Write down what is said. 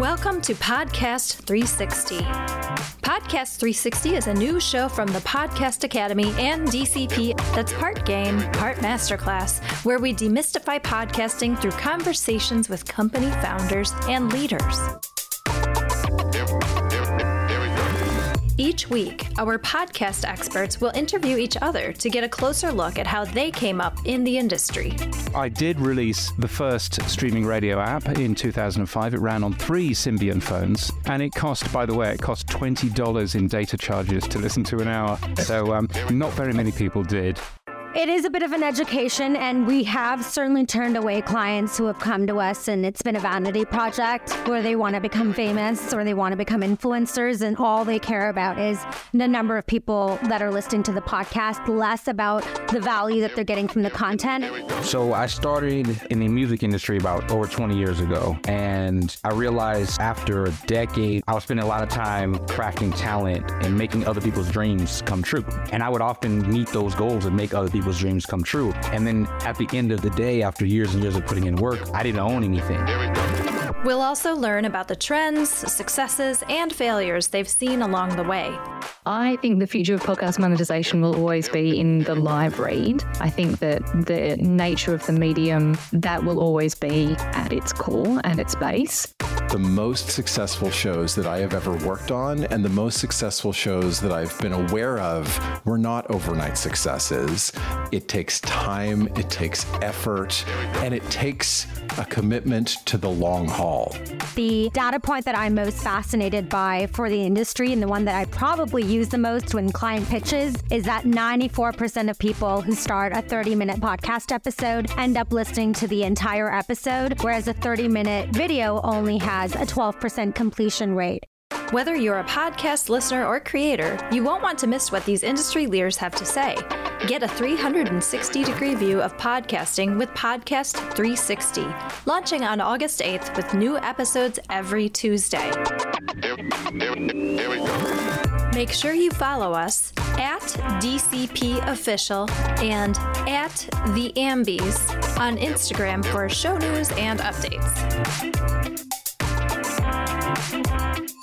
Welcome to Podcast 360. Podcast 360 is a new show from the Podcast Academy and DCP that's part game, part masterclass, where we demystify podcasting through conversations with company founders and leaders. Each week, our podcast experts will interview each other to get a closer look at how they came up in the industry. I did release the first streaming radio app in 2005. It ran on three Symbian phones, and it cost, by the way, it cost $20 in data charges to listen to an hour. So, um, not very many people did. It is a bit of an education, and we have certainly turned away clients who have come to us, and it's been a vanity project where they want to become famous or they want to become influencers, and all they care about is the number of people that are listening to the podcast, less about the value that they're getting from the content. So I started in the music industry about over 20 years ago, and I realized after a decade, I was spending a lot of time crafting talent and making other people's dreams come true. And I would often meet those goals and make other people people's dreams come true. And then at the end of the day, after years and years of putting in work, I didn't own anything. We'll also learn about the trends, successes, and failures they've seen along the way. I think the future of podcast monetization will always be in the live read. I think that the nature of the medium that will always be at its core and its base. The most successful shows that I have ever worked on and the most successful shows that I've been aware of were not overnight successes. It takes time, it takes effort, and it takes a commitment to the long haul. The data point that I'm most fascinated by for the industry and the one that I probably use the most when client pitches is that 94% of people who start a 30 minute podcast episode end up listening to the entire episode, whereas a 30 minute video only has a 12% completion rate. Whether you're a podcast listener or creator, you won't want to miss what these industry leaders have to say. Get a 360 degree view of podcasting with Podcast 360, launching on August 8th with new episodes every Tuesday. Here we go. Make sure you follow us at DCP Official and at The Ambies on Instagram for show news and updates. Thank you.